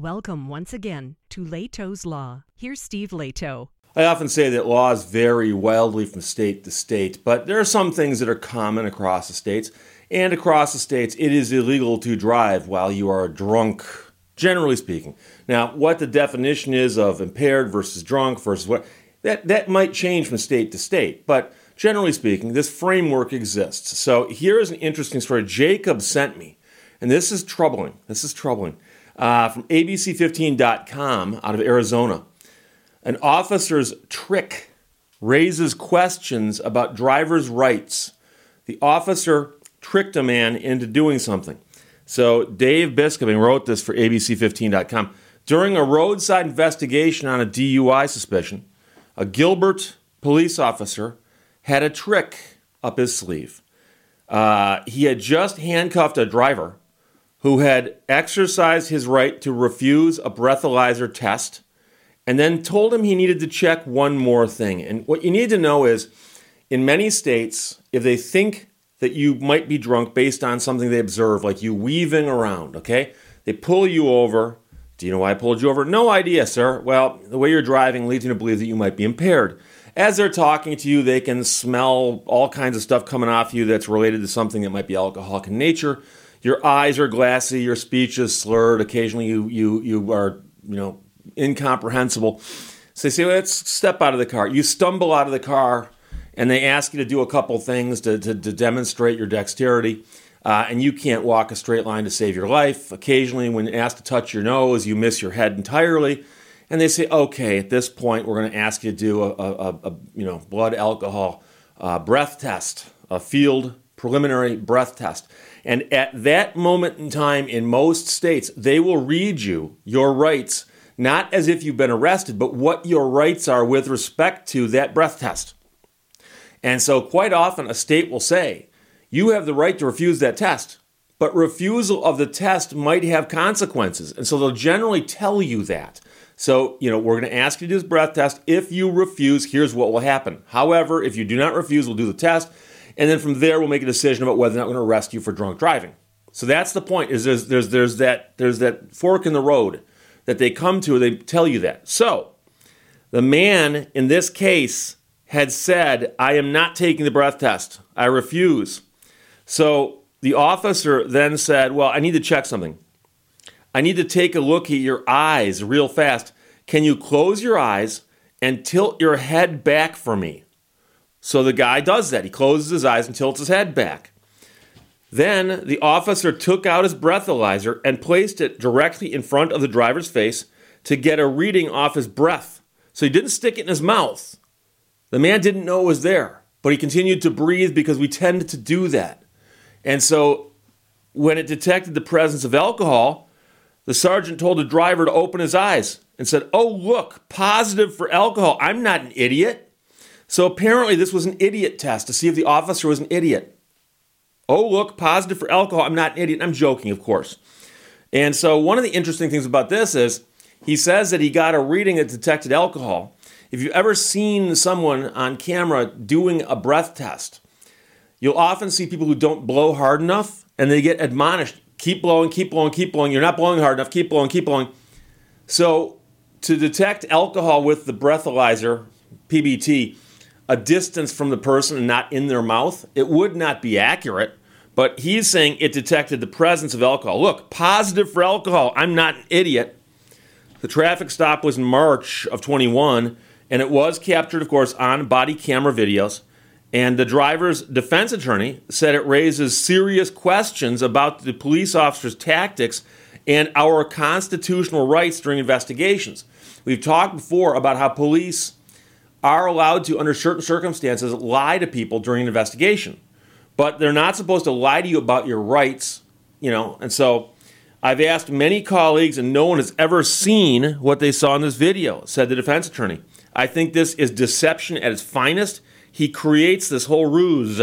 Welcome once again to Lehto's Law. Here's Steve Lehto. I often say that laws vary wildly from state to state, but there are some things that are common across the states. And across the states, it is illegal to drive while you are drunk, generally speaking. Now, what the definition is of impaired versus drunk versus what, that, that might change from state to state. But generally speaking, this framework exists. So here's an interesting story Jacob sent me, and this is troubling. This is troubling uh, from ABC15.com out of Arizona. An officer's trick raises questions about drivers' rights. The officer tricked a man into doing something. So Dave Biscobing wrote this for ABC15.com. During a roadside investigation on a DUI suspicion, a Gilbert police officer had a trick up his sleeve. Uh, he had just handcuffed a driver who had exercised his right to refuse a breathalyzer test and then told him he needed to check one more thing. And what you need to know is in many states, if they think that you might be drunk based on something they observe, like you weaving around, okay? They pull you over. Do you know why I pulled you over? No idea, sir. Well, the way you're driving leads me to believe that you might be impaired. As they're talking to you, they can smell all kinds of stuff coming off you that's related to something that might be alcoholic in nature your eyes are glassy, your speech is slurred. Occasionally, you you you are you know incomprehensible. So they say, let's step out of the car. You stumble out of the car, and they ask you to do a couple things to, to, to demonstrate your dexterity. Uh, and you can't walk a straight line to save your life. Occasionally, when asked to touch your nose, you miss your head entirely. And they say, okay, at this point, we're going to ask you to do a, a, a you know blood alcohol uh, breath test, a field preliminary breath test. And at that moment in time, in most states, they will read you your rights, not as if you've been arrested, but what your rights are with respect to that breath test. And so, quite often, a state will say, You have the right to refuse that test, but refusal of the test might have consequences. And so, they'll generally tell you that. So, you know, we're going to ask you to do this breath test. If you refuse, here's what will happen. However, if you do not refuse, we'll do the test and then from there we'll make a decision about whether or not we're going to arrest you for drunk driving. So that's the point. Is there's there's there's that there's that fork in the road that they come to. They tell you that. So the man in this case had said, "I am not taking the breath test. I refuse." So the officer then said, "Well, I need to check something. I need to take a look at your eyes real fast. Can you close your eyes and tilt your head back for me?" So the guy does that. He closes his eyes and tilts his head back. Then the officer took out his breathalyzer and placed it directly in front of the driver's face to get a reading off his breath. So he didn't stick it in his mouth. The man didn't know it was there, but he continued to breathe because we tend to do that. And so when it detected the presence of alcohol, the sergeant told the driver to open his eyes and said, Oh, look, positive for alcohol. I'm not an idiot. So apparently, this was an idiot test to see if the officer was an idiot. Oh, look, positive for alcohol. I'm not an idiot. I'm joking, of course. And so, one of the interesting things about this is he says that he got a reading that detected alcohol. If you've ever seen someone on camera doing a breath test, you'll often see people who don't blow hard enough and they get admonished keep blowing, keep blowing, keep blowing. You're not blowing hard enough, keep blowing, keep blowing. So, to detect alcohol with the breathalyzer, PBT, a distance from the person and not in their mouth, it would not be accurate. But he's saying it detected the presence of alcohol. Look, positive for alcohol. I'm not an idiot. The traffic stop was in March of 21, and it was captured, of course, on body camera videos. And the driver's defense attorney said it raises serious questions about the police officer's tactics and our constitutional rights during investigations. We've talked before about how police are allowed to, under certain circumstances, lie to people during an investigation. But they're not supposed to lie to you about your rights, you know. And so I've asked many colleagues, and no one has ever seen what they saw in this video, said the defense attorney. I think this is deception at its finest. He creates this whole ruse.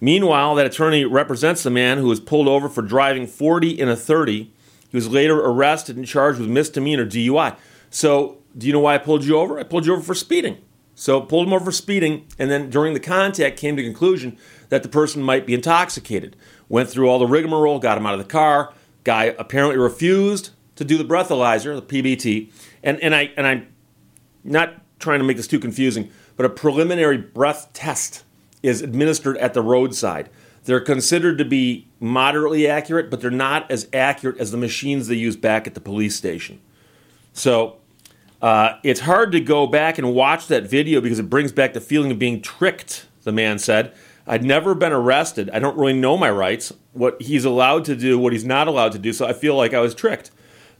Meanwhile, that attorney represents the man who was pulled over for driving 40 in a 30. He was later arrested and charged with misdemeanor DUI. So do you know why I pulled you over? I pulled you over for speeding. So pulled him over for speeding, and then during the contact came to the conclusion that the person might be intoxicated. Went through all the rigmarole, got him out of the car. Guy apparently refused, to do the breathalyzer, the PBT, and, and I and I'm not trying to make this too confusing, but a preliminary breath test is administered at the roadside. They're considered to be moderately accurate, but they're not as accurate as the machines they use back at the police station. So uh, it's hard to go back and watch that video because it brings back the feeling of being tricked, the man said. I'd never been arrested. I don't really know my rights, what he's allowed to do, what he's not allowed to do, so I feel like I was tricked.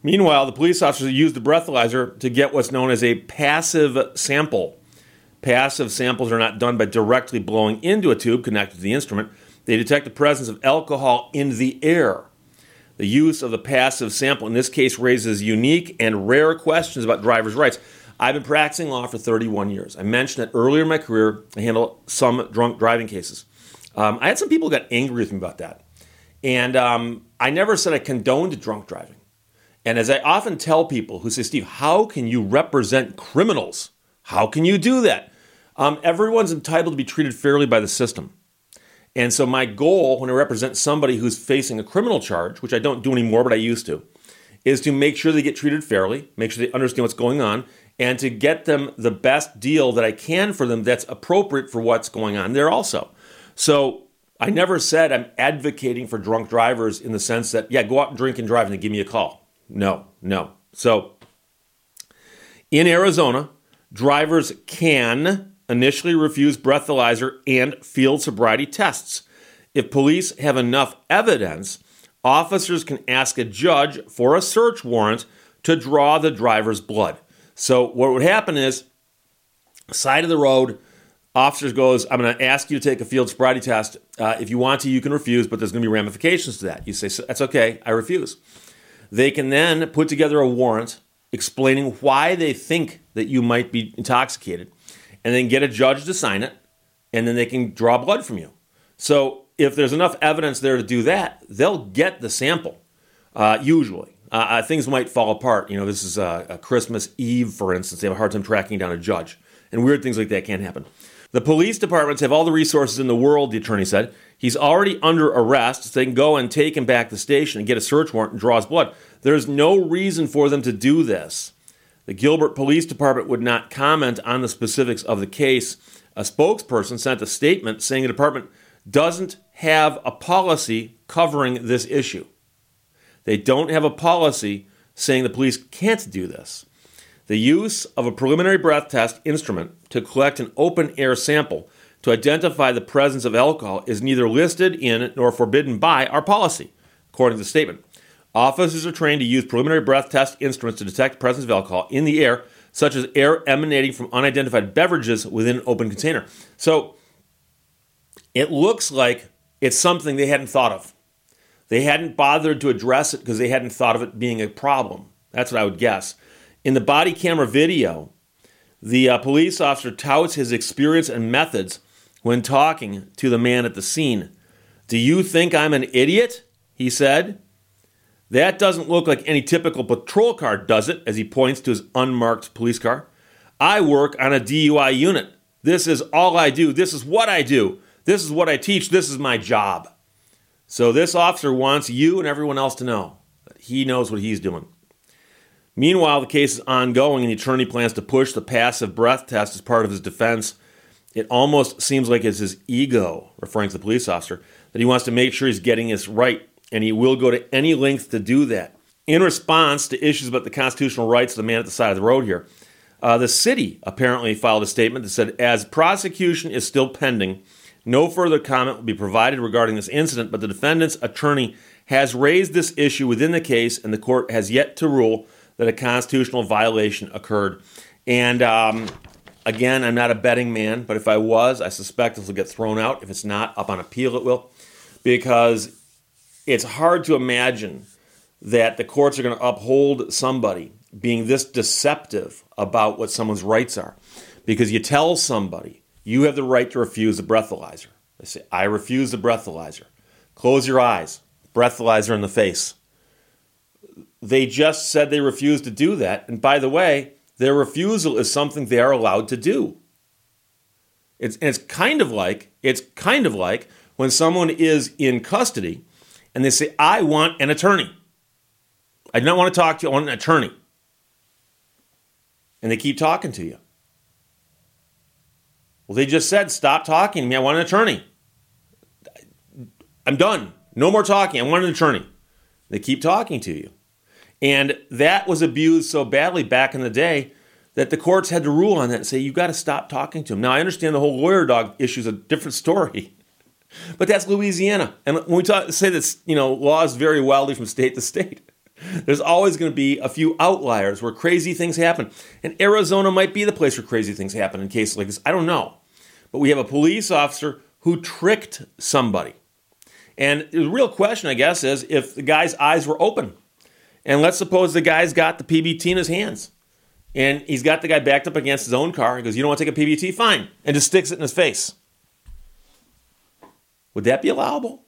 Meanwhile, the police officers used the breathalyzer to get what's known as a passive sample. Passive samples are not done by directly blowing into a tube connected to the instrument. They detect the presence of alcohol in the air. The use of the passive sample in this case raises unique and rare questions about drivers' rights. I've been practicing law for 31 years. I mentioned that earlier in my career, I handled some drunk driving cases. Um, I had some people got angry with me about that. And um, I never said I condoned drunk driving. And as I often tell people who say, Steve, how can you represent criminals? How can you do that? Um, everyone's entitled to be treated fairly by the system. And so, my goal when I represent somebody who's facing a criminal charge, which I don't do anymore, but I used to, is to make sure they get treated fairly, make sure they understand what's going on, and to get them the best deal that I can for them that's appropriate for what's going on there also. So, I never said I'm advocating for drunk drivers in the sense that, yeah, go out and drink and drive and then give me a call. No, no. So, in Arizona, drivers can initially refuse breathalyzer and field sobriety tests. If police have enough evidence, officers can ask a judge for a search warrant to draw the driver's blood. So what would happen is, side of the road, officers goes, "I'm going to ask you to take a field sobriety test. Uh, if you want to, you can refuse, but there's going to be ramifications to that." You say, "That's okay, I refuse." They can then put together a warrant explaining why they think that you might be intoxicated and then get a judge to sign it, and then they can draw blood from you. So if there's enough evidence there to do that, they'll get the sample. Uh, usually, uh, uh things might fall apart. You know, this is a, a Christmas Eve, for instance. They have a hard time tracking down a judge, and weird things like that can't happen. The police departments have all the resources in the world, the attorney said. He's already under arrest, so they can go and take him back to the station and get a search warrant and draw his blood. There's no reason for them to do this. The Gilbert Police Department would not comment on the specifics of the case. A spokesperson sent a statement saying the department doesn't have a policy covering this issue. They don't have a policy saying the police can't do this. The use of a preliminary breath test instrument to collect an open air sample to identify the presence of alcohol is neither listed in nor forbidden by our policy, according to the statement. Officers are trained to use preliminary breath test instruments to detect presence of alcohol in the air, such as air emanating from unidentified beverages within an open container. So it looks like it's something they hadn't thought of. They hadn't bothered to address it because they hadn't thought of it being a problem. That's what I would guess. In the body camera video, the uh, police officer touts his experience and methods when talking to the man at the scene. Do you think I'm an idiot? He said. That doesn't look like any typical patrol car, does it? As he points to his unmarked police car. I work on a DUI unit. This is all I do. This is what I do. This is what I teach. This is my job. So this officer wants you and everyone else to know that he knows what he's doing. Meanwhile, the case is ongoing and the attorney plans to push the passive breath test as part of his defense. It almost seems like it's his ego, referring to the police officer, that he wants to make sure he's getting this right and he will go to any length to do that. In response to issues about the constitutional rights of the man at the side of the road here, uh, the city apparently filed a statement that said, as prosecution is still pending, no further comment will be provided regarding this incident, but the defendant's attorney has raised this issue within the case, and the court has yet to rule that a constitutional violation occurred. And um, again, I'm not a betting man, but if I was, I suspect this will get thrown out. If it's not, up on appeal, it will. Because it's hard to imagine that the courts are going to uphold somebody being this deceptive about what someone's rights are. Because you tell somebody you have the right to refuse the breathalyzer. They say, I refuse the breathalyzer. Close your eyes, breathalyzer in the face. They just said they refused to do that. And by the way, their refusal is something they are allowed to do. It's, it's kind of like it's kind of like when someone is in custody and they say, I want an attorney. I don't want to talk to you. I want an attorney. And they keep talking to you. Well, they just said, stop talking to me. I want an attorney. I'm done. No more talking. I want an attorney. They keep talking to you. And that was abused so badly back in the day that the courts had to rule on that and say, you've got to stop talking to him. Now, I understand the whole lawyer dog issue is a different story, but that's Louisiana. And when we talk, say that, you know, laws vary wildly from state to state, there's always going to be a few outliers where crazy things happen. And Arizona might be the place where crazy things happen in cases like this. I don't know. But we have a police officer who tricked somebody. And the real question, I guess, is if the guy's eyes were open. And let's suppose the guy's got the PBT in his hands. And he's got the guy backed up against his own car. He goes, You don't want to take a PBT? Fine. And just sticks it in his face. Would that be allowable?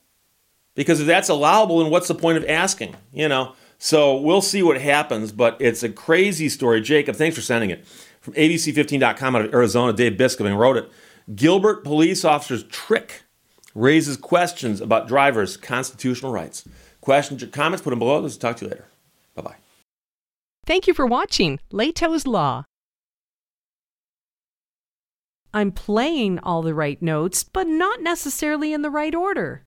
Because if that's allowable, then what's the point of asking? You know? So we'll see what happens, but it's a crazy story. Jacob, thanks for sending it. From ABC15.com out of Arizona, Dave Biscobing wrote it. Gilbert police officer's trick raises questions about drivers' constitutional rights. Questions or comments, put them below. Let's talk to you later. Bye bye. Thank you for watching Lehto's Law. I'm playing all the right notes, but not necessarily in the right order.